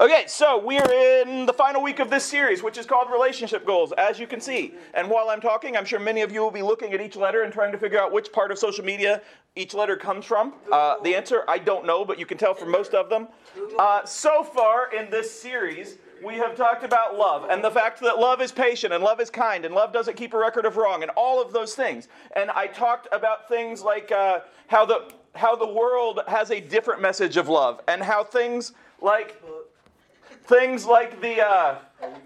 Okay, so we're in the final week of this series, which is called Relationship Goals, as you can see. And while I'm talking, I'm sure many of you will be looking at each letter and trying to figure out which part of social media each letter comes from. Uh, the answer, I don't know, but you can tell from most of them. Uh, so far in this series, we have talked about love and the fact that love is patient and love is kind and love doesn't keep a record of wrong and all of those things. And I talked about things like uh, how the how the world has a different message of love and how things like things like the uh,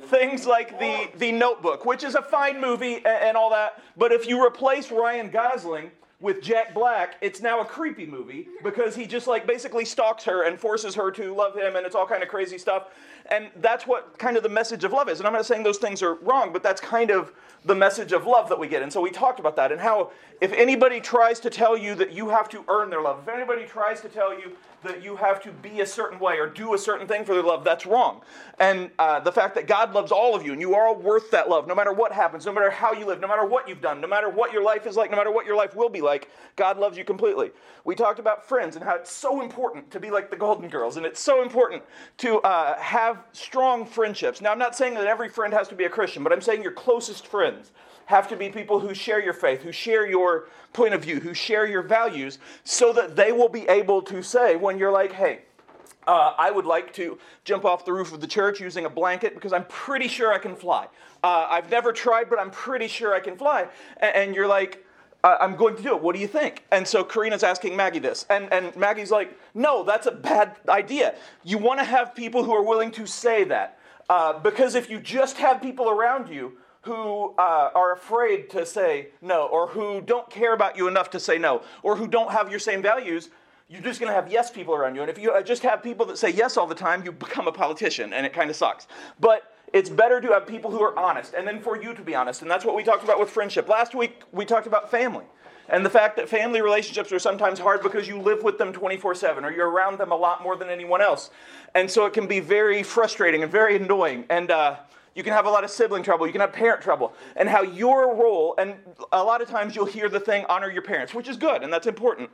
things like the the Notebook, which is a fine movie and, and all that. But if you replace Ryan Gosling with Jack Black, it's now a creepy movie because he just like basically stalks her and forces her to love him, and it's all kind of crazy stuff. And that's what kind of the message of love is. And I'm not saying those things are wrong, but that's kind of the message of love that we get. And so we talked about that and how if anybody tries to tell you that you have to earn their love, if anybody tries to tell you that you have to be a certain way or do a certain thing for their love, that's wrong. And uh, the fact that God loves all of you and you are worth that love, no matter what happens, no matter how you live, no matter what you've done, no matter what your life is like, no matter what your life will be like, God loves you completely. We talked about friends and how it's so important to be like the Golden Girls, and it's so important to uh, have strong friendships. Now, I'm not saying that every friend has to be a Christian, but I'm saying your closest friends have to be people who share your faith, who share your point of view, who share your values, so that they will be able to say when you're like, hey, uh, I would like to jump off the roof of the church using a blanket because I'm pretty sure I can fly. Uh, I've never tried, but I'm pretty sure I can fly. And, and you're like, I'm going to do it. What do you think? And so Karina's asking Maggie this. And, and Maggie's like, no, that's a bad idea. You want to have people who are willing to say that. Uh, because if you just have people around you who uh, are afraid to say no, or who don't care about you enough to say no, or who don't have your same values, you're just going to have yes people around you. And if you just have people that say yes all the time, you become a politician, and it kind of sucks. But it's better to have people who are honest, and then for you to be honest. And that's what we talked about with friendship. Last week, we talked about family. And the fact that family relationships are sometimes hard because you live with them 24 7 or you're around them a lot more than anyone else. And so it can be very frustrating and very annoying. And uh, you can have a lot of sibling trouble. You can have parent trouble. And how your role, and a lot of times you'll hear the thing, honor your parents, which is good and that's important.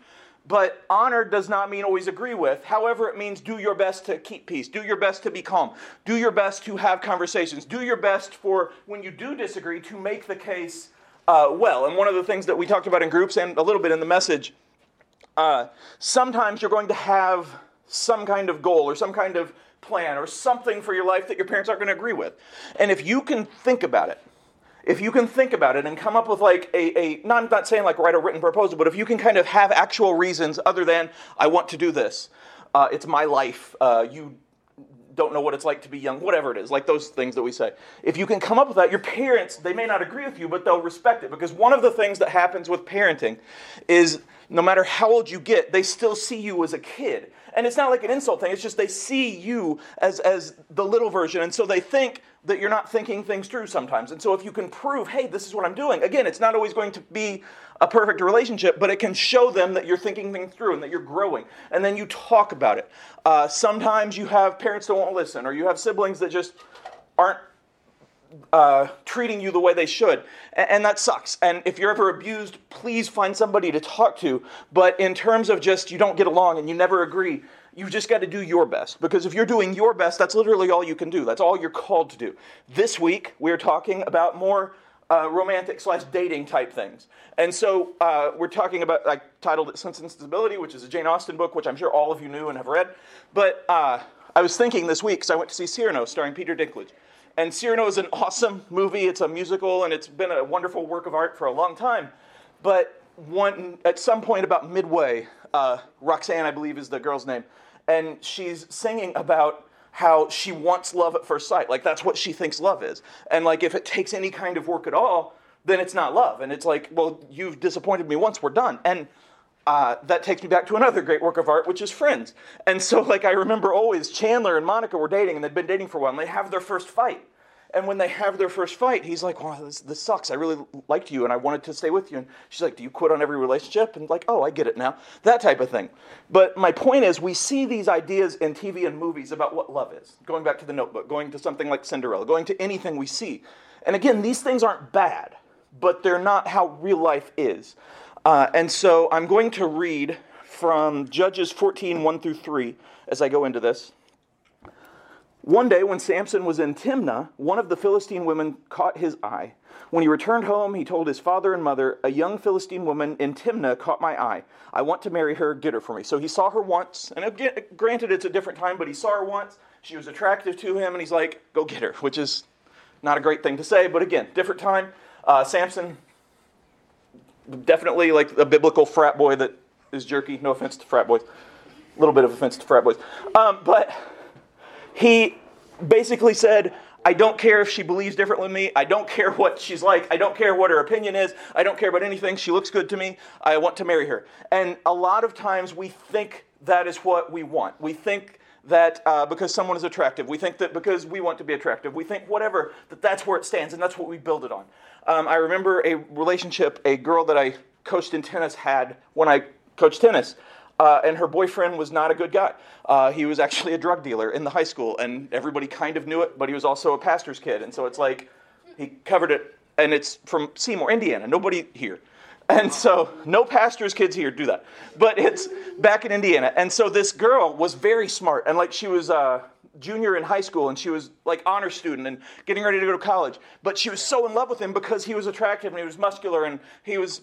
But honor does not mean always agree with. However, it means do your best to keep peace. Do your best to be calm. Do your best to have conversations. Do your best for when you do disagree to make the case uh, well. And one of the things that we talked about in groups and a little bit in the message, uh, sometimes you're going to have some kind of goal or some kind of plan or something for your life that your parents aren't going to agree with. And if you can think about it, if you can think about it and come up with like a, a not, not saying like write a written proposal, but if you can kind of have actual reasons other than I want to do this, uh, it's my life, uh, you don't know what it's like to be young, whatever it is, like those things that we say. If you can come up with that, your parents, they may not agree with you, but they'll respect it. Because one of the things that happens with parenting is no matter how old you get, they still see you as a kid. And it's not like an insult thing, it's just they see you as, as the little version. And so they think that you're not thinking things through sometimes. And so if you can prove, hey, this is what I'm doing, again, it's not always going to be a perfect relationship, but it can show them that you're thinking things through and that you're growing. And then you talk about it. Uh, sometimes you have parents that won't listen, or you have siblings that just aren't uh, treating you the way they should. And, and, that sucks. And if you're ever abused, please find somebody to talk to. But in terms of just you don't get along and you never agree, you just got to do your best. Because if you're doing your best, that's literally all you can do. That's all you're called to do. This week, we're talking about more uh, romantic slash dating type things. And so uh, we're talking about, I titled it Sense and Stability, which is a Jane Austen book, which I'm sure all of you knew and have read. But uh, I was thinking this week, because I went to see Cyrano starring Peter Dinklage. And Cyrano is an awesome movie. It's a musical, and it's been a wonderful work of art for a long time. But one, at some point about midway, uh, Roxanne, I believe, is the girl's name, and she's singing about how she wants love at first sight. Like that's what she thinks love is. And like if it takes any kind of work at all, then it's not love. And it's like, well, you've disappointed me once, we're done. And uh, that takes me back to another great work of art, which is Friends. And so, like, I remember always Chandler and Monica were dating, and they'd been dating for a while, and they have their first fight. And when they have their first fight, he's like, "Well, this, this sucks. I really liked you, and I wanted to stay with you." And she's like, "Do you quit on every relationship?" And like, "Oh, I get it now." That type of thing. But my point is, we see these ideas in TV and movies about what love is. Going back to the Notebook, going to something like Cinderella, going to anything we see. And again, these things aren't bad, but they're not how real life is. Uh, and so I'm going to read from Judges 14, 1 through 3 as I go into this. One day, when Samson was in Timnah, one of the Philistine women caught his eye. When he returned home, he told his father and mother, A young Philistine woman in Timnah caught my eye. I want to marry her, get her for me. So he saw her once, and again, granted, it's a different time, but he saw her once. She was attractive to him, and he's like, Go get her, which is not a great thing to say, but again, different time. Uh, Samson, definitely like a biblical frat boy that is jerky. No offense to frat boys. A little bit of offense to frat boys. Um, but he basically said, I don't care if she believes differently than me. I don't care what she's like. I don't care what her opinion is. I don't care about anything. She looks good to me. I want to marry her. And a lot of times we think that is what we want. We think that uh, because someone is attractive, we think that because we want to be attractive, we think whatever, that that's where it stands and that's what we build it on. Um, I remember a relationship a girl that I coached in tennis had when I coached tennis. Uh, and her boyfriend was not a good guy. Uh, he was actually a drug dealer in the high school, and everybody kind of knew it, but he was also a pastor's kid. And so it's like he covered it, and it's from Seymour, Indiana. Nobody here. And so, no pastor's kids here do that. But it's back in Indiana. And so, this girl was very smart. And like, she was a uh, junior in high school and she was like honor student and getting ready to go to college. But she was so in love with him because he was attractive and he was muscular and he was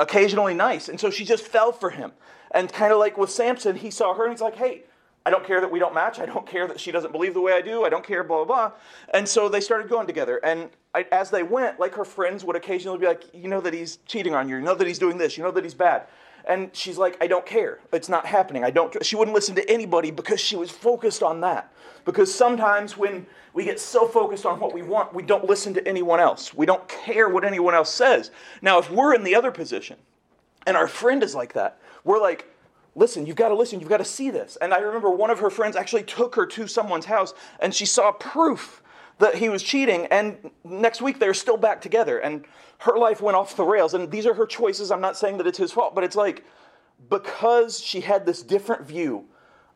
occasionally nice. And so, she just fell for him. And kind of like with Samson, he saw her and he's like, hey, I don't care that we don't match. I don't care that she doesn't believe the way I do. I don't care, blah, blah, blah. And so they started going together. And I, as they went, like her friends would occasionally be like, You know that he's cheating on you. You know that he's doing this. You know that he's bad. And she's like, I don't care. It's not happening. I don't. She wouldn't listen to anybody because she was focused on that. Because sometimes when we get so focused on what we want, we don't listen to anyone else. We don't care what anyone else says. Now, if we're in the other position and our friend is like that, we're like, listen, you've got to listen, you've got to see this. And I remember one of her friends actually took her to someone's house and she saw proof that he was cheating. And next week they're still back together. And her life went off the rails. And these are her choices. I'm not saying that it's his fault, but it's like because she had this different view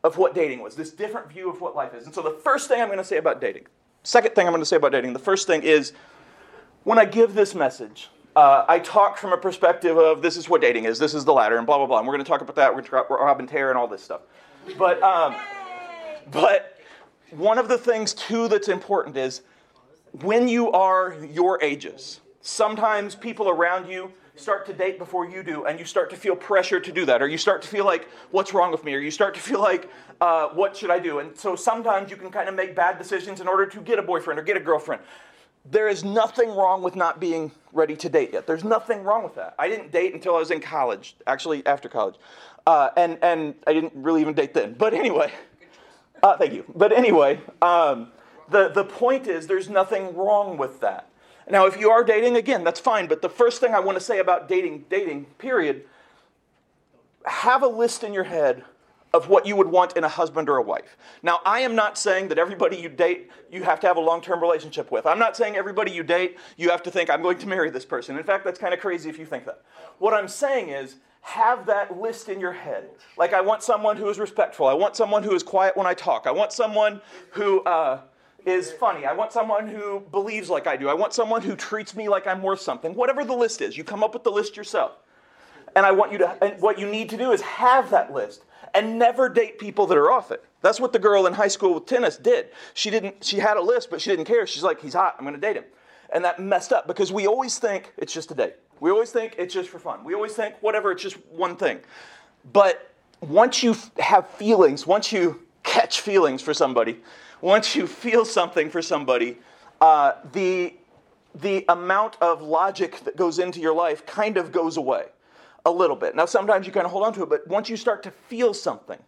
of what dating was, this different view of what life is. And so the first thing I'm going to say about dating, second thing I'm going to say about dating, the first thing is when I give this message, uh, I talk from a perspective of this is what dating is, this is the ladder, and blah blah blah. And we're going to talk about that. We're going to talk about Rob and Tara and all this stuff. But um, but one of the things too that's important is when you are your ages. Sometimes people around you start to date before you do, and you start to feel pressure to do that, or you start to feel like, what's wrong with me? Or you start to feel like, uh, what should I do? And so sometimes you can kind of make bad decisions in order to get a boyfriend or get a girlfriend there is nothing wrong with not being ready to date yet. There's nothing wrong with that. I didn't date until I was in college, actually after college, uh, and and I didn't really even date then. But anyway, uh, thank you. But anyway, um, the the point is, there's nothing wrong with that. Now, if you are dating, again, that's fine. But the first thing I want to say about dating, dating, period, have a list in your head of what you would want in a husband or a wife. Now, I am not saying that everybody you date you have to have a long term relationship with. I'm not saying everybody you date you have to think, I'm going to marry this person. In fact, that's kind of crazy if you think that. What I'm saying is, have that list in your head. Like, I want someone who is respectful. I want someone who is quiet when I talk. I want someone who uh, is funny. I want someone who believes like I do. I want someone who treats me like I'm worth something. Whatever the list is, you come up with the list yourself. And I want you to, and what you need to do is have that list and never date people that are off it. That's what the girl in high school with tennis did. She didn't she had a list, but she didn't care. She's like, he's hot, I'm gonna date him. And that messed up because we always think it's just a date. We always think it's just for fun. We always think whatever, it's just one thing. But once you have feelings, once you catch feelings for somebody, once you feel something for somebody, uh, the the amount of logic that goes into your life kind of goes away a little bit. Now, sometimes you kind of hold on to it, but once you start to feel something,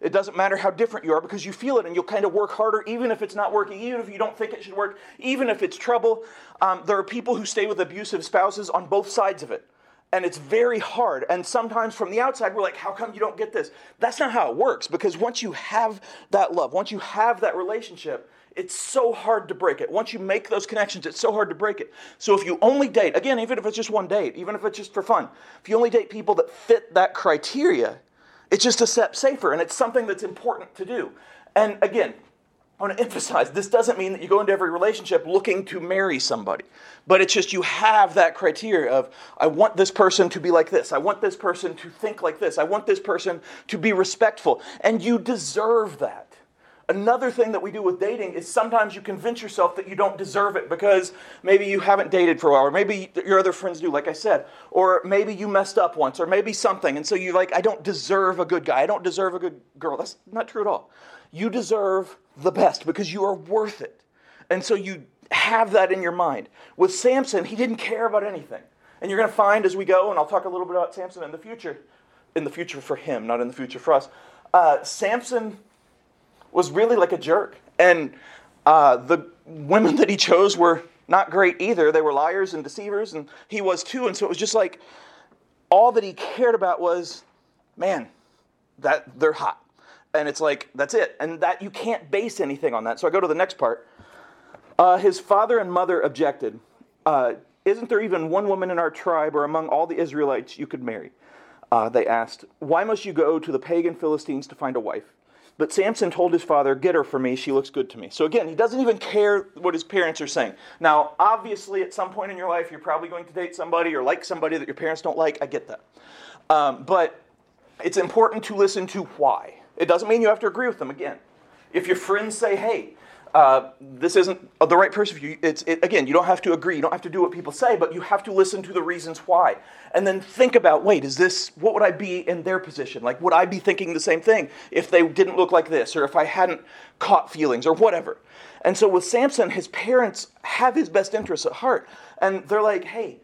it doesn't matter how different you are because you feel it and you'll kind of work harder even if it's not working, even if you don't think it should work, even if it's trouble. Um, there are people who stay with abusive spouses on both sides of it. And it's very hard. And sometimes from the outside, we're like, how come you don't get this? That's not how it works because once you have that love, once you have that relationship, it's so hard to break it. Once you make those connections, it's so hard to break it. So if you only date, again, even if it's just one date, even if it's just for fun, if you only date people that fit that criteria, it's just a step safer and it's something that's important to do. And again, I want to emphasize this doesn't mean that you go into every relationship looking to marry somebody, but it's just you have that criteria of I want this person to be like this, I want this person to think like this, I want this person to be respectful, and you deserve that. Another thing that we do with dating is sometimes you convince yourself that you don't deserve it because maybe you haven't dated for a while, or maybe your other friends do, like I said, or maybe you messed up once, or maybe something. And so you're like, I don't deserve a good guy. I don't deserve a good girl. That's not true at all. You deserve the best because you are worth it. And so you have that in your mind. With Samson, he didn't care about anything. And you're going to find as we go, and I'll talk a little bit about Samson in the future, in the future for him, not in the future for us. Uh, Samson was really like a jerk. And uh, the women that he chose were not great either. They were liars and deceivers, and he was too. And so it was just like all that he cared about was, man, that they're hot. And it's like, that's it. And that you can't base anything on that. So I go to the next part. Uh, his father and mother objected. Uh, Isn't there even one woman in our tribe or among all the Israelites you could marry? Uh, they asked. Why must you go to the pagan Philistines to find a wife? But Samson told his father, Get her for me, she looks good to me. So again, he doesn't even care what his parents are saying. Now, obviously, at some point in your life, you're probably going to date somebody or like somebody that your parents don't like. I get that. Um, but it's important to listen to why. It doesn't mean you have to agree with them again. If your friends say, Hey, uh, this isn't the right person for you. It's it, again, you don't have to agree. You don't have to do what people say, but you have to listen to the reasons why, and then think about, wait, is this what would I be in their position? Like, would I be thinking the same thing if they didn't look like this, or if I hadn't caught feelings, or whatever? And so with Samson, his parents have his best interests at heart, and they're like, hey,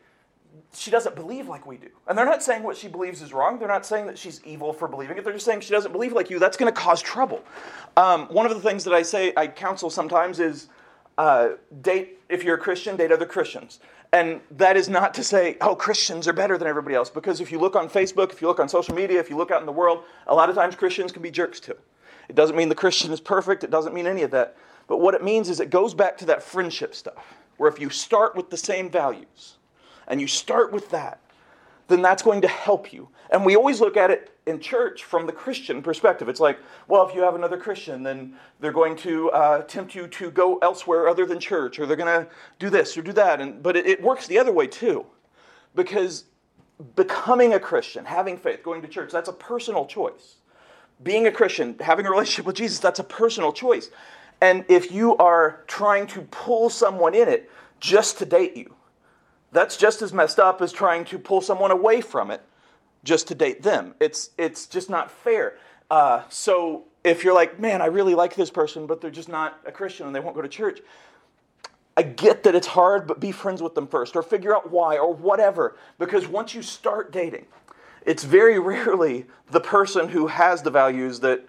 she doesn't believe like we do. And they're not saying what she believes is wrong. They're not saying that she's evil for believing it. They're just saying she doesn't believe like you. That's going to cause trouble. Um, one of the things that I say, I counsel sometimes is uh, date, if you're a Christian, date other Christians. And that is not to say, oh, Christians are better than everybody else. Because if you look on Facebook, if you look on social media, if you look out in the world, a lot of times Christians can be jerks too. It doesn't mean the Christian is perfect. It doesn't mean any of that. But what it means is it goes back to that friendship stuff, where if you start with the same values, and you start with that, then that's going to help you. And we always look at it in church from the Christian perspective. It's like, well, if you have another Christian, then they're going to uh, tempt you to go elsewhere other than church, or they're going to do this or do that. And, but it, it works the other way too. Because becoming a Christian, having faith, going to church, that's a personal choice. Being a Christian, having a relationship with Jesus, that's a personal choice. And if you are trying to pull someone in it just to date you, that's just as messed up as trying to pull someone away from it just to date them. It's, it's just not fair. Uh, so if you're like, man, I really like this person, but they're just not a Christian and they won't go to church, I get that it's hard, but be friends with them first or figure out why or whatever. Because once you start dating, it's very rarely the person who has the values that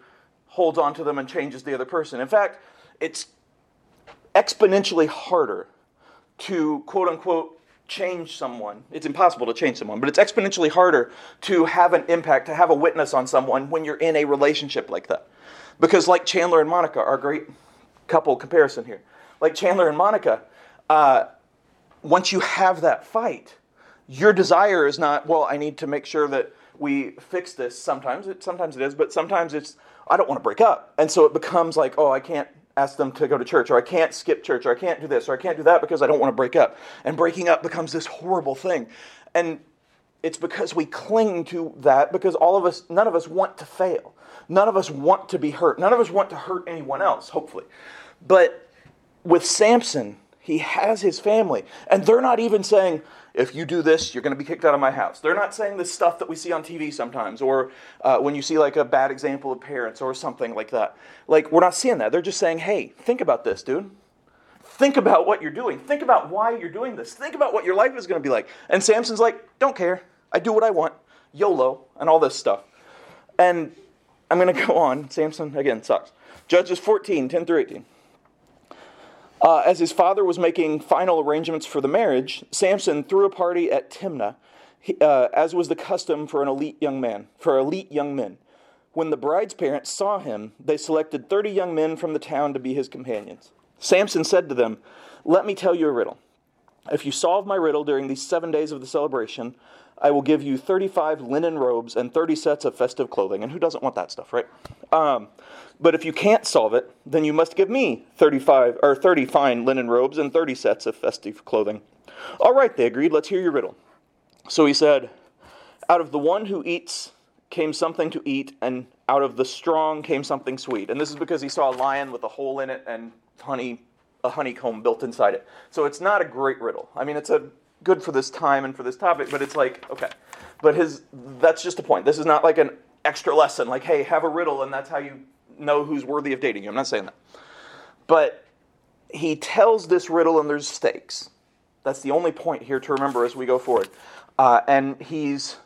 holds on to them and changes the other person. In fact, it's exponentially harder to quote unquote change someone. It's impossible to change someone, but it's exponentially harder to have an impact, to have a witness on someone when you're in a relationship like that. Because, like Chandler and Monica, our great couple comparison here, like Chandler and Monica, uh, once you have that fight, your desire is not, well, I need to make sure that we fix this. Sometimes it, sometimes it is, but sometimes it's, I don't want to break up. And so it becomes like, oh, I can't ask them to go to church, or I can't skip church, or I can't do this, or I can't do that because I don't want to break up. And breaking up becomes this horrible thing. And it's because we cling to that because all of us, none of us want to fail. None of us want to be hurt. None of us want to hurt anyone else, hopefully. But with Samson, he has his family. And they're not even saying, if you do this, you're going to be kicked out of my house. They're not saying this stuff that we see on TV sometimes, or uh, when you see like a bad example of parents or something like that. Like, we're not seeing that. They're just saying, hey, think about this, dude. Think about what you're doing. Think about why you're doing this. Think about what your life is going to be like. And Samson's like, don't care. I do what I want. YOLO, and all this stuff. And I'm going to go on. Samson, again, sucks. Judges 14, 10 through 18. Uh, as his father was making final arrangements for the marriage, Samson threw a party at Timnah, he, uh, as was the custom for an elite young man, for elite young men. When the bride's parents saw him, they selected 30 young men from the town to be his companions. Samson said to them, Let me tell you a riddle. If you solve my riddle during these seven days of the celebration, I will give you 35 linen robes and 30 sets of festive clothing. And who doesn't want that stuff, right? Um, but if you can't solve it, then you must give me 35 or 30 fine linen robes and 30 sets of festive clothing. All right, they agreed. Let's hear your riddle. So he said, Out of the one who eats came something to eat, and out of the strong came something sweet. And this is because he saw a lion with a hole in it and honey, a honeycomb built inside it. So it's not a great riddle. I mean, it's a good for this time and for this topic, but it's like, okay. But his that's just a point. This is not like an extra lesson, like, hey, have a riddle and that's how you know who's worthy of dating you. I'm not saying that. But he tells this riddle and there's stakes. That's the only point here to remember as we go forward. Uh, and he's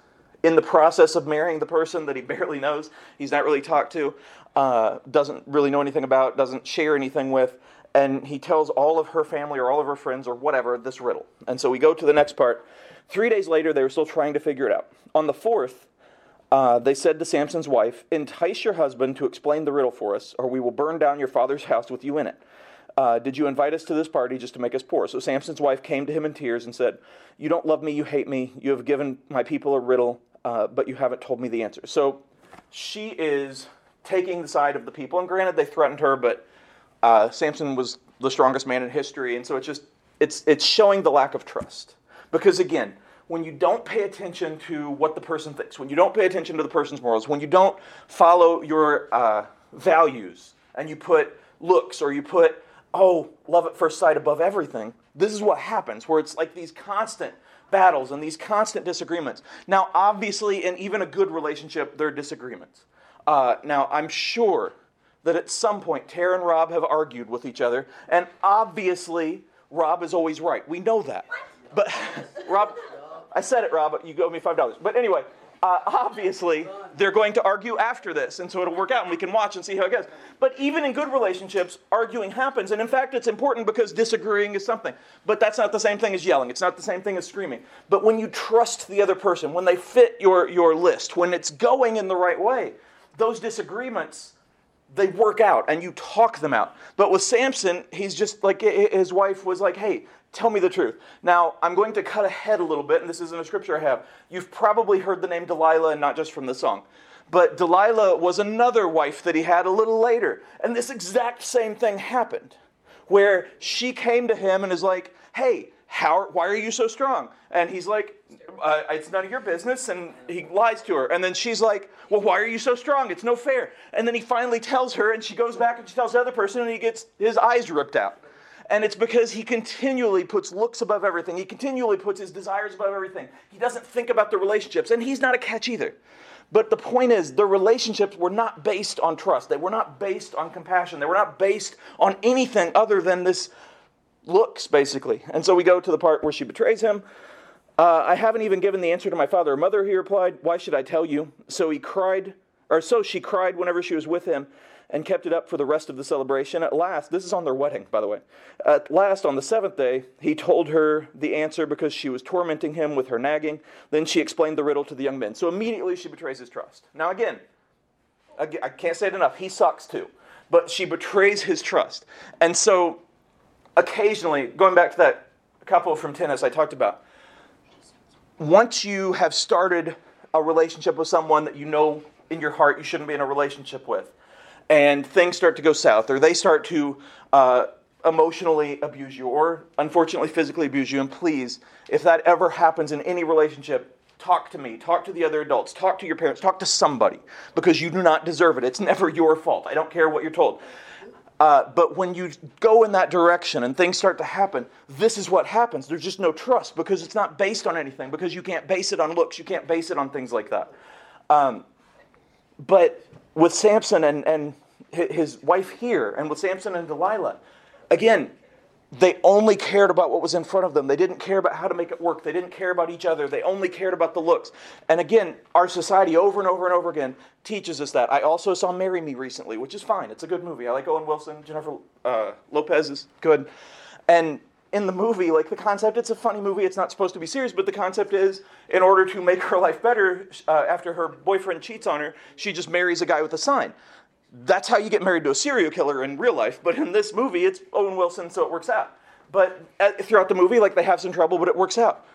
in the process of marrying the person that he barely knows, he's not really talked to, uh, doesn't really know anything about, doesn't share anything with, and he tells all of her family or all of her friends or whatever this riddle. And so we go to the next part. Three days later, they were still trying to figure it out. On the fourth, uh, they said to Samson's wife, Entice your husband to explain the riddle for us, or we will burn down your father's house with you in it. Uh, did you invite us to this party just to make us poor? So Samson's wife came to him in tears and said, You don't love me, you hate me, you have given my people a riddle uh, but you haven't told me the answer. So she is taking the side of the people, and granted, they threatened her, but uh, Samson was the strongest man in history, and so it's just it's it's showing the lack of trust. Because again, when you don't pay attention to what the person thinks, when you don't pay attention to the person's morals, when you don't follow your uh, values, and you put looks or you put oh love at first sight above everything, this is what happens. Where it's like these constant battles and these constant disagreements. Now, obviously, in even a good relationship, there are disagreements. Uh, now, I'm sure that at some point Tara and Rob have argued with each other, and obviously, Rob is always right. We know that. But, Rob, I said it, Rob, but you owe me $5. But anyway, uh, obviously, they're going to argue after this, and so it'll work out, and we can watch and see how it goes. But even in good relationships, arguing happens, and in fact, it's important because disagreeing is something. But that's not the same thing as yelling. It's not the same thing as screaming. But when you trust the other person, when they fit your, your list, when it's going in the right way, those disagreements they work out and you talk them out. But with Samson, he's just like his wife was like, "Hey, Tell me the truth. Now, I'm going to cut ahead a little bit, and this isn't a scripture I have. You've probably heard the name Delilah, and not just from the song. But Delilah was another wife that he had a little later. And this exact same thing happened, where she came to him and is like, Hey, how, why are you so strong? And he's like, uh, It's none of your business. And he lies to her. And then she's like, Well, why are you so strong? It's no fair. And then he finally tells her, and she goes back and she tells the other person, and he gets his eyes ripped out. And it's because he continually puts looks above everything. He continually puts his desires above everything. He doesn't think about the relationships. And he's not a catch either. But the point is, the relationships were not based on trust. They were not based on compassion. They were not based on anything other than this looks, basically. And so we go to the part where she betrays him. Uh, I haven't even given the answer to my father or mother, he replied. Why should I tell you? So he cried, or so she cried whenever she was with him and kept it up for the rest of the celebration. At last, this is on their wedding, by the way. At last, on the seventh day, he told her the answer because she was tormenting him with her nagging. Then she explained the riddle to the young men. So immediately she betrays his trust. Now, again, I can't say it enough. He sucks too. But she betrays his trust. And so, occasionally, going back to that couple from tennis I talked about, once you have started a relationship with someone that you know in your heart you shouldn't be in a relationship with, and things start to go south, or they start to uh, emotionally abuse you, or unfortunately physically abuse you, and please, if that ever happens in any relationship, talk to me, talk to the other adults, talk to your parents, talk to somebody, because you do not deserve it. It's never your fault. I don't care what you're told. Uh, but when you go in that direction and things start to happen, this is what happens. There's just no trust because it's not based on anything, because you can't base it on looks, you can't base it on things like that. Um, but with Samson and, and his wife here, and with Samson and Delilah, again, they only cared about what was in front of them. They didn't care about how to make it work. They didn't care about each other. They only cared about the looks. And again, our society over and over and over again teaches us that. I also saw Marry Me recently, which is fine. It's a good movie. I like Owen Wilson. Jennifer uh, Lopez is good. And in the movie, like the concept, it's a funny movie. It's not supposed to be serious, but the concept is in order to make her life better, uh, after her boyfriend cheats on her, she just marries a guy with a sign. That's how you get married to a serial killer in real life, but in this movie, it's Owen Wilson, so it works out. But at, throughout the movie, like they have some trouble, but it works out.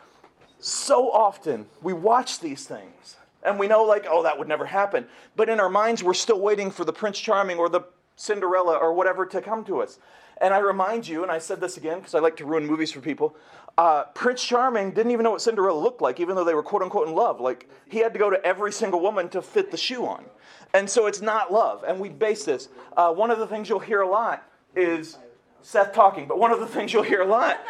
So often, we watch these things and we know, like, oh, that would never happen. But in our minds, we're still waiting for the Prince Charming or the Cinderella or whatever to come to us. And I remind you, and I said this again because I like to ruin movies for people. Uh, Prince Charming didn't even know what Cinderella looked like, even though they were quote unquote in love. Like he had to go to every single woman to fit the shoe on, and so it's not love. And we base this. Uh, one of the things you'll hear a lot is Seth talking, but one of the things you'll hear a lot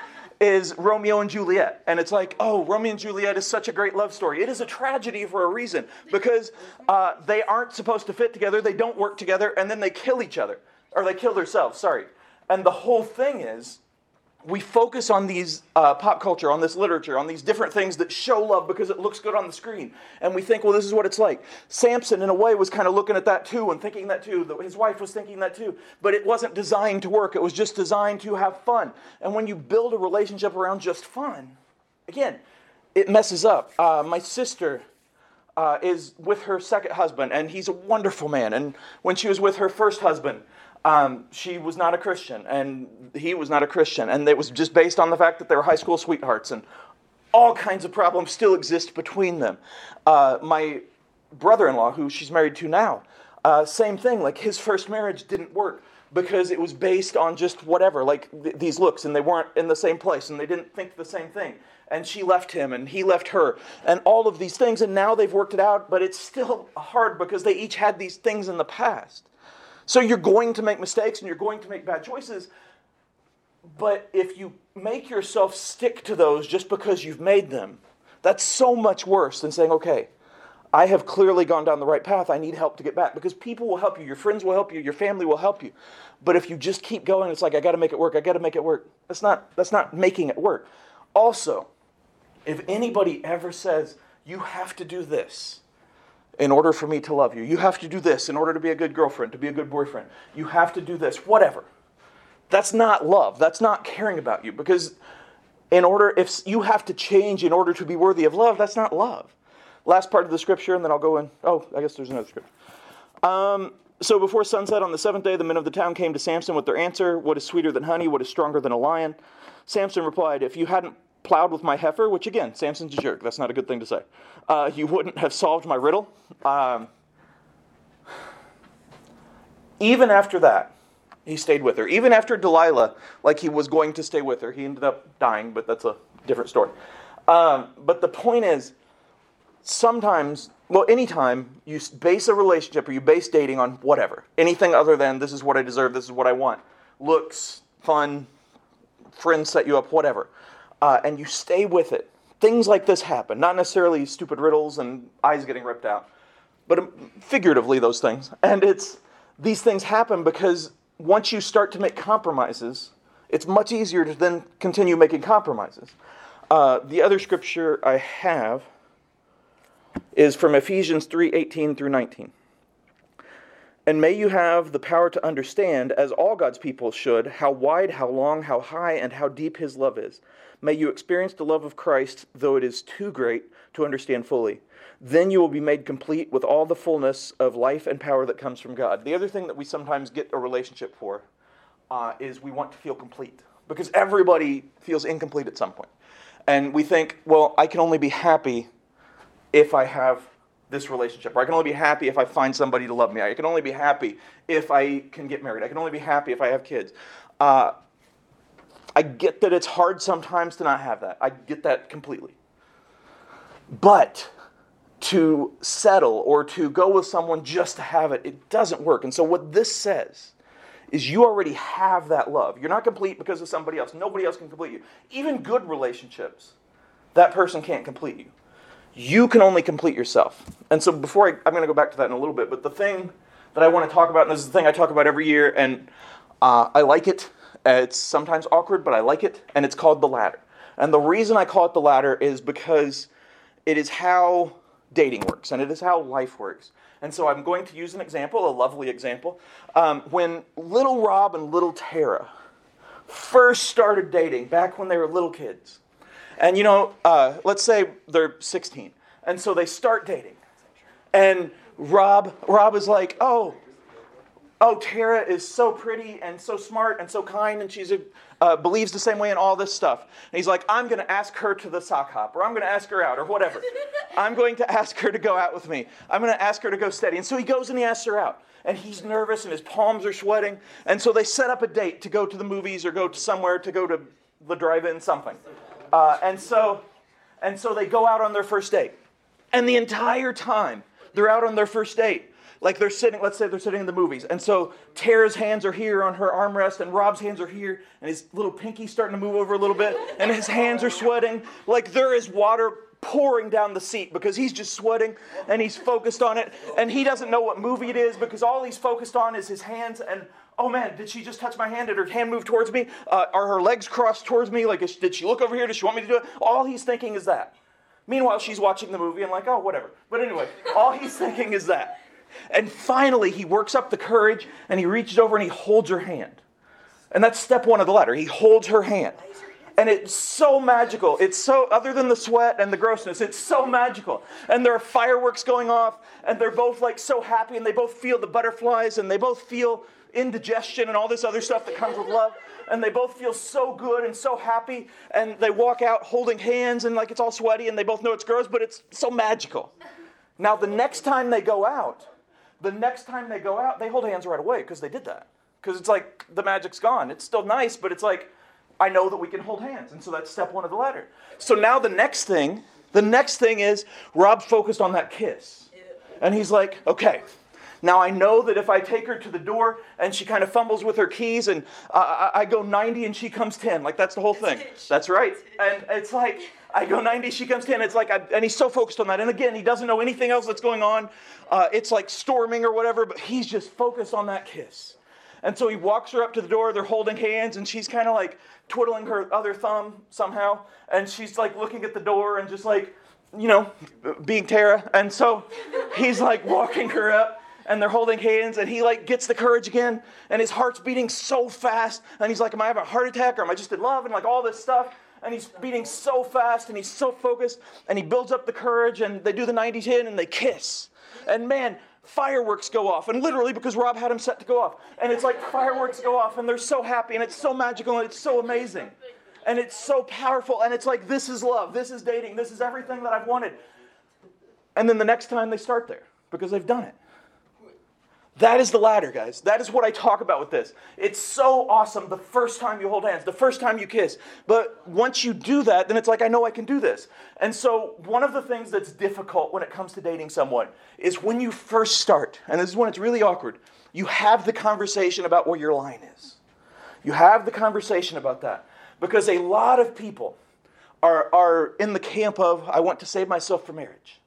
is Romeo and Juliet. And it's like, oh, Romeo and Juliet is such a great love story. It is a tragedy for a reason because uh, they aren't supposed to fit together, they don't work together, and then they kill each other. Or they kill themselves, sorry. And the whole thing is we focus on these uh, pop culture, on this literature, on these different things that show love because it looks good on the screen. And we think, well, this is what it's like. Samson, in a way, was kind of looking at that too and thinking that too. His wife was thinking that too. But it wasn't designed to work, it was just designed to have fun. And when you build a relationship around just fun, again, it messes up. Uh, my sister. Uh, is with her second husband, and he's a wonderful man. And when she was with her first husband, um, she was not a Christian, and he was not a Christian, and it was just based on the fact that they were high school sweethearts, and all kinds of problems still exist between them. Uh, my brother-in-law, who she's married to now, uh, same thing. Like his first marriage didn't work because it was based on just whatever, like th- these looks, and they weren't in the same place, and they didn't think the same thing. And she left him, and he left her, and all of these things, and now they've worked it out, but it's still hard because they each had these things in the past. So you're going to make mistakes and you're going to make bad choices. But if you make yourself stick to those just because you've made them, that's so much worse than saying, okay, I have clearly gone down the right path. I need help to get back. Because people will help you, your friends will help you, your family will help you. But if you just keep going, it's like, I got to make it work, I got to make it work. That's not, that's not making it work. Also, if anybody ever says, you have to do this, in order for me to love you. You have to do this in order to be a good girlfriend, to be a good boyfriend. You have to do this, whatever. That's not love. That's not caring about you because in order if you have to change in order to be worthy of love, that's not love. Last part of the scripture and then I'll go in. Oh, I guess there's another scripture. Um, so before sunset on the seventh day, the men of the town came to Samson with their answer What is sweeter than honey? What is stronger than a lion? Samson replied, If you hadn't plowed with my heifer, which again, Samson's a jerk. That's not a good thing to say. Uh, you wouldn't have solved my riddle. Um, even after that, he stayed with her. Even after Delilah, like he was going to stay with her, he ended up dying, but that's a different story. Um, but the point is, sometimes, well, anytime you base a relationship or you base dating on whatever, anything other than this is what I deserve, this is what I want, looks, fun, friends set you up, whatever uh, and you stay with it. Things like this happen, not necessarily stupid riddles and eyes getting ripped out, but um, figuratively those things. And it's these things happen because once you start to make compromises, it's much easier to then continue making compromises. Uh, the other scripture I have is from Ephesians 3 18 through 19. And may you have the power to understand, as all God's people should, how wide, how long, how high, and how deep His love is May you experience the love of Christ, though it is too great to understand fully. Then you will be made complete with all the fullness of life and power that comes from God. The other thing that we sometimes get a relationship for uh, is we want to feel complete because everybody feels incomplete at some point. And we think, well, I can only be happy if I have this relationship. Or I can only be happy if I find somebody to love me. I can only be happy if I can get married. I can only be happy if I have kids. Uh, I get that it's hard sometimes to not have that. I get that completely. But to settle or to go with someone just to have it, it doesn't work. And so, what this says is you already have that love. You're not complete because of somebody else. Nobody else can complete you. Even good relationships, that person can't complete you. You can only complete yourself. And so, before I, I'm going to go back to that in a little bit, but the thing that I want to talk about, and this is the thing I talk about every year, and uh, I like it it's sometimes awkward, but I like it, and it's called The Ladder. And the reason I call it The Ladder is because it is how dating works, and it is how life works. And so I'm going to use an example, a lovely example. Um, when little Rob and little Tara first started dating, back when they were little kids, and you know, uh, let's say they're 16, and so they start dating, and Rob, Rob is like, "Oh, oh, Tara is so pretty and so smart and so kind, and she's uh, believes the same way in all this stuff. And he's like, I'm going to ask her to the sock hop, or I'm going to ask her out, or whatever. I'm going to ask her to go out with me. I'm going to ask her to go steady. And so he goes and he asks her out. and he's nervous and his palms are sweating. And so they set up a date to go to the movies or go to somewhere to go to the drive-in something. Uh, and so and so they go out on their first date. And the entire time they're out on their first date, like they're sitting, let's say they're sitting in the movies. And so Tara's hands are here on her armrest, and Rob's hands are here, and his little pinky's starting to move over a little bit, and his hands are sweating. Like there is water pouring down the seat because he's just sweating and he's focused on it. And he doesn't know what movie it is because all he's focused on is his hands. And oh man, did she just touch my hand? Did her hand move towards me? Uh, are her legs crossed towards me? Like, did she look over here? Does she want me to do it? All he's thinking is that. Meanwhile, she's watching the movie and like, oh, whatever. But anyway, all he's thinking is that. And finally, he works up the courage and he reaches over and he holds her hand. And that's step one of the ladder. He holds her hand. And it's so magical. It's so, other than the sweat and the grossness, it's so magical. And there are fireworks going off, and they're both like so happy, and they both feel the butterflies, and they both feel indigestion and all this other stuff that comes with love. And they both feel so good and so happy, and they walk out holding hands, and like it's all sweaty, and they both know it's gross, but it's so magical. Now, the next time they go out, the next time they go out, they hold hands right away because they did that. Because it's like the magic's gone. It's still nice, but it's like, I know that we can hold hands. And so that's step one of the ladder. So now the next thing, the next thing is Rob focused on that kiss. And he's like, okay, now I know that if I take her to the door and she kind of fumbles with her keys and uh, I go 90 and she comes 10, like that's the whole thing. That's right. And it's like, I go 90, she comes 10. It's like, I, and he's so focused on that. And again, he doesn't know anything else that's going on. Uh, it's like storming or whatever, but he's just focused on that kiss. And so he walks her up to the door. They're holding hands, and she's kind of like twiddling her other thumb somehow. And she's like looking at the door and just like, you know, being Tara. And so he's like walking her up and they're holding hands and he like gets the courage again and his heart's beating so fast and he's like am i having a heart attack or am i just in love? and like all this stuff and he's beating so fast and he's so focused and he builds up the courage and they do the 90 10 and they kiss. And man fireworks go off and literally because rob had them set to go off. And it's like fireworks go off and they're so happy and it's so magical and it's so amazing and it's so powerful and it's like this is love. This is dating. This is everything that i've wanted. And then the next time they start there because they've done it that is the ladder, guys. That is what I talk about with this. It's so awesome the first time you hold hands, the first time you kiss. But once you do that, then it's like, I know I can do this. And so, one of the things that's difficult when it comes to dating someone is when you first start, and this is when it's really awkward, you have the conversation about where your line is. You have the conversation about that. Because a lot of people are, are in the camp of, I want to save myself for marriage.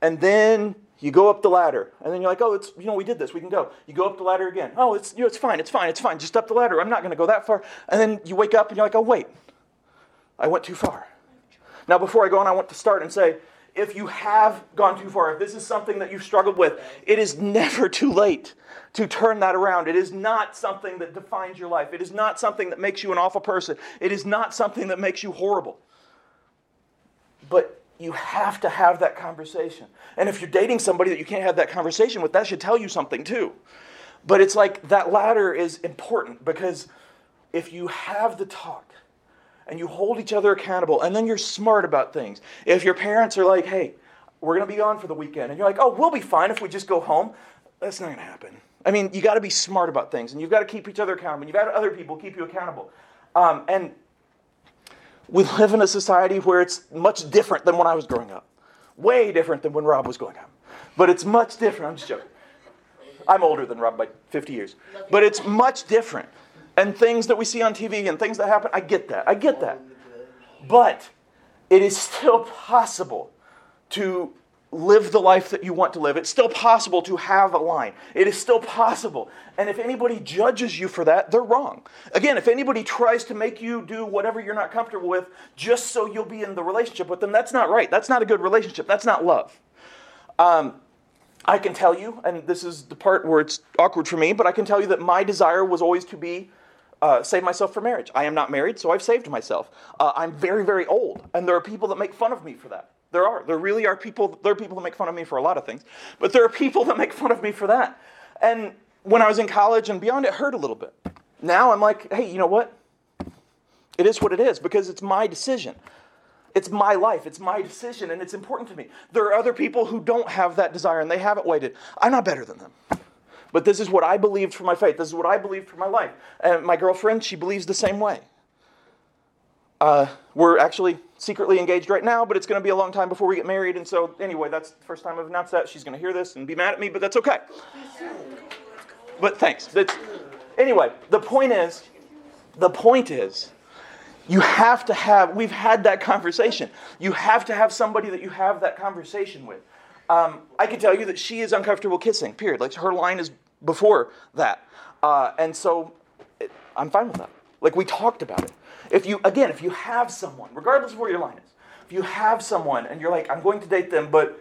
And then you go up the ladder, and then you're like, oh, it's you know we did this, we can go. You go up the ladder again. Oh, it's you know, it's fine, it's fine, it's fine. Just up the ladder. I'm not going to go that far. And then you wake up and you're like, oh wait, I went too far. Now before I go on, I want to start and say, if you have gone too far, if this is something that you've struggled with, it is never too late to turn that around. It is not something that defines your life. It is not something that makes you an awful person. It is not something that makes you horrible. But you have to have that conversation. And if you're dating somebody that you can't have that conversation with, that should tell you something too. But it's like that ladder is important because if you have the talk and you hold each other accountable and then you're smart about things, if your parents are like, hey, we're going to be gone for the weekend, and you're like, oh, we'll be fine if we just go home, that's not going to happen. I mean, you got to be smart about things and you've got to keep each other accountable. You've got other people keep you accountable. Um, and we live in a society where it's much different than when I was growing up. Way different than when Rob was growing up. But it's much different. I'm just joking. I'm older than Rob by 50 years. But it's much different. And things that we see on TV and things that happen, I get that. I get that. But it is still possible to live the life that you want to live. It's still possible to have a line. It is still possible. And if anybody judges you for that, they're wrong. Again, if anybody tries to make you do whatever you're not comfortable with just so you'll be in the relationship with them, that's not right. That's not a good relationship. That's not love. Um, I can tell you, and this is the part where it's awkward for me, but I can tell you that my desire was always to be uh, save myself for marriage. I am not married, so I've saved myself. Uh, I'm very, very old, and there are people that make fun of me for that. There are. There really are people. There are people that make fun of me for a lot of things, but there are people that make fun of me for that. And when I was in college and beyond, it hurt a little bit. Now I'm like, hey, you know what? It is what it is because it's my decision. It's my life. It's my decision, and it's important to me. There are other people who don't have that desire and they haven't waited. I'm not better than them. But this is what I believed for my faith. This is what I believed for my life. And my girlfriend, she believes the same way. Uh, we're actually secretly engaged right now, but it's going to be a long time before we get married. And so, anyway, that's the first time I've announced that. She's going to hear this and be mad at me, but that's okay. But thanks. Anyway, the point is, the point is, you have to have, we've had that conversation. You have to have somebody that you have that conversation with. Um, I can tell you that she is uncomfortable kissing, period. Like her line is before that. Uh, and so it, I'm fine with that. Like we talked about it. If you, again, if you have someone, regardless of where your line is, if you have someone and you're like, I'm going to date them, but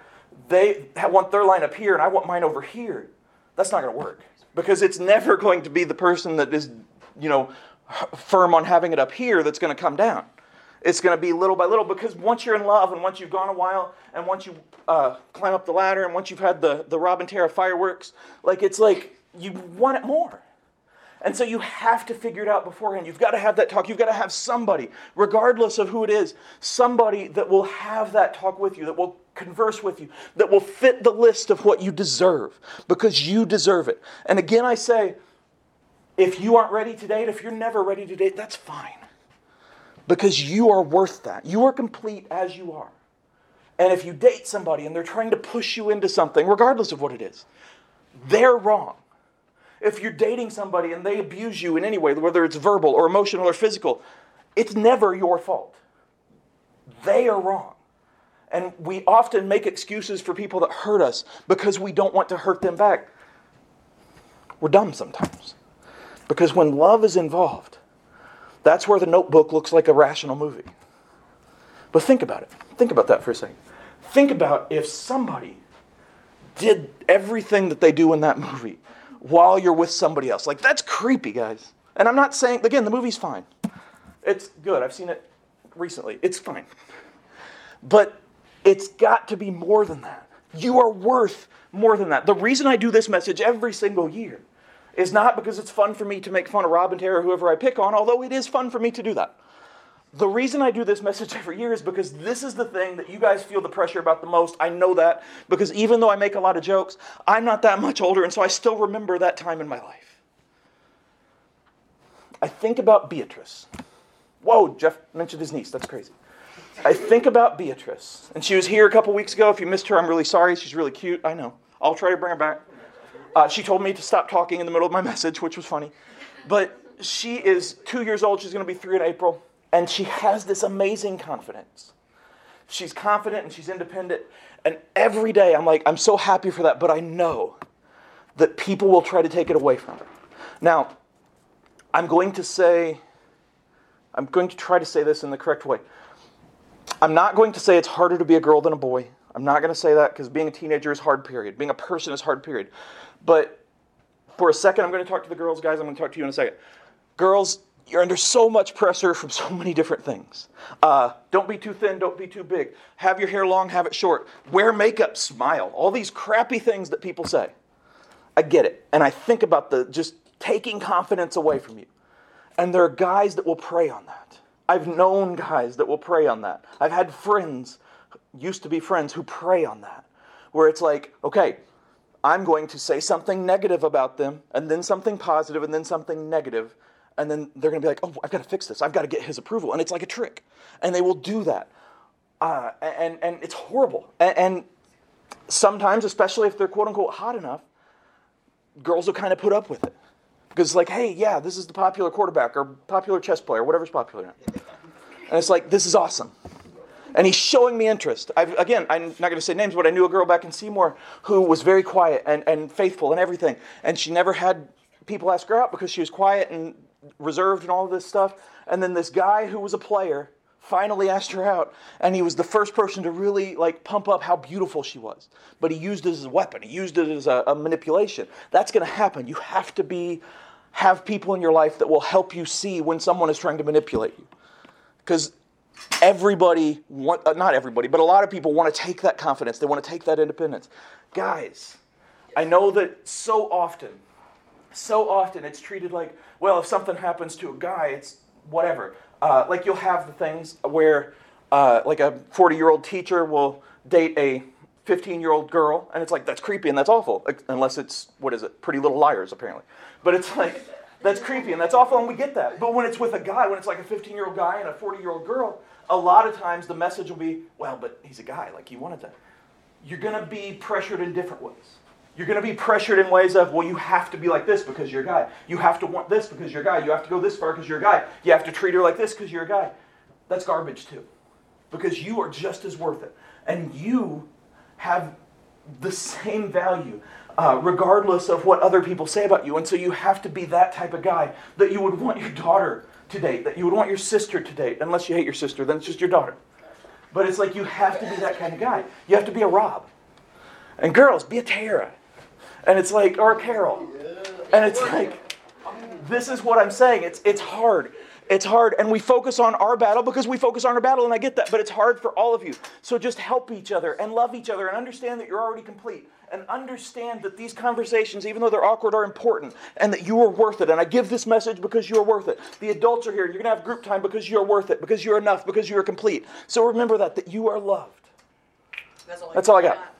they want their line up here and I want mine over here, that's not going to work because it's never going to be the person that is, you know, firm on having it up here that's going to come down. It's going to be little by little because once you're in love and once you've gone a while and once you uh, climb up the ladder and once you've had the, the Rob and Tara fireworks, like it's like you want it more. And so you have to figure it out beforehand. You've got to have that talk. You've got to have somebody, regardless of who it is, somebody that will have that talk with you, that will converse with you, that will fit the list of what you deserve because you deserve it. And again, I say, if you aren't ready to date, if you're never ready to date, that's fine because you are worth that. You are complete as you are. And if you date somebody and they're trying to push you into something, regardless of what it is, they're wrong if you're dating somebody and they abuse you in any way, whether it's verbal or emotional or physical, it's never your fault. They are wrong. And we often make excuses for people that hurt us because we don't want to hurt them back. We're dumb sometimes. Because when love is involved, that's where the notebook looks like a rational movie. But think about it. Think about that for a second. Think about if somebody did everything that they do in that movie while you're with somebody else. Like, that's creepy, guys. And I'm not saying, again, the movie's fine. It's good. I've seen it recently. It's fine. But it's got to be more than that. You are worth more than that. The reason I do this message every single year is not because it's fun for me to make fun of Rob and Tara or whoever I pick on, although it is fun for me to do that. The reason I do this message every year is because this is the thing that you guys feel the pressure about the most. I know that because even though I make a lot of jokes, I'm not that much older, and so I still remember that time in my life. I think about Beatrice. Whoa, Jeff mentioned his niece. That's crazy. I think about Beatrice, and she was here a couple weeks ago. If you missed her, I'm really sorry. She's really cute. I know. I'll try to bring her back. Uh, she told me to stop talking in the middle of my message, which was funny. But she is two years old. She's going to be three in April. And she has this amazing confidence. She's confident and she's independent. And every day I'm like, I'm so happy for that, but I know that people will try to take it away from her. Now, I'm going to say, I'm going to try to say this in the correct way. I'm not going to say it's harder to be a girl than a boy. I'm not going to say that because being a teenager is hard, period. Being a person is hard, period. But for a second, I'm going to talk to the girls, guys. I'm going to talk to you in a second. Girls, you're under so much pressure from so many different things. Uh, don't be too thin, don't be too big. Have your hair long, have it short. Wear makeup, smile. All these crappy things that people say. I get it. And I think about the just taking confidence away from you. And there are guys that will prey on that. I've known guys that will prey on that. I've had friends, used to be friends, who prey on that. Where it's like, okay, I'm going to say something negative about them, and then something positive, and then something negative and then they're going to be like, oh, I've got to fix this. I've got to get his approval. And it's like a trick. And they will do that. Uh, and, and it's horrible. And, and sometimes, especially if they're quote unquote hot enough, girls will kind of put up with it. Because it's like, hey, yeah, this is the popular quarterback or popular chess player, whatever's popular now. And it's like, this is awesome. And he's showing me interest. I've, again, I'm not going to say names, but I knew a girl back in Seymour who was very quiet and, and faithful and everything. And she never had people ask her out because she was quiet and reserved and all this stuff. And then this guy who was a player finally asked her out and he was the first person to really like pump up how beautiful she was. But he used it as a weapon. He used it as a, a manipulation. That's going to happen. You have to be have people in your life that will help you see when someone is trying to manipulate you. Because everybody want, uh, not everybody but a lot of people want to take that confidence. They want to take that independence. Guys i know that so often so often it's treated like, well, if something happens to a guy, it's whatever. Uh, like you'll have the things where, uh, like a 40 year old teacher will date a 15 year old girl, and it's like, that's creepy and that's awful. Unless it's, what is it? Pretty Little Liars, apparently. But it's like, that's creepy and that's awful, and we get that. But when it's with a guy, when it's like a 15 year old guy and a 40 year old girl, a lot of times the message will be, well, but he's a guy, like he wanted that. You're going to be pressured in different ways. You're going to be pressured in ways of, well, you have to be like this because you're a guy. You have to want this because you're a guy. You have to go this far because you're a guy. You have to treat her like this because you're a guy. That's garbage too. Because you are just as worth it. And you have the same value, uh, regardless of what other people say about you. And so you have to be that type of guy that you would want your daughter to date, that you would want your sister to date. Unless you hate your sister, then it's just your daughter. But it's like you have to be that kind of guy. You have to be a Rob. And girls, be a Tara. And it's like, or a Carol. And it's like, this is what I'm saying. It's, it's hard. It's hard. And we focus on our battle because we focus on our battle, and I get that. But it's hard for all of you. So just help each other and love each other and understand that you're already complete. And understand that these conversations, even though they're awkward, are important and that you are worth it. And I give this message because you are worth it. The adults are here. and You're going to have group time because you're worth it, because you're enough, because you're complete. So remember that, that you are loved. That's all I That's all I got.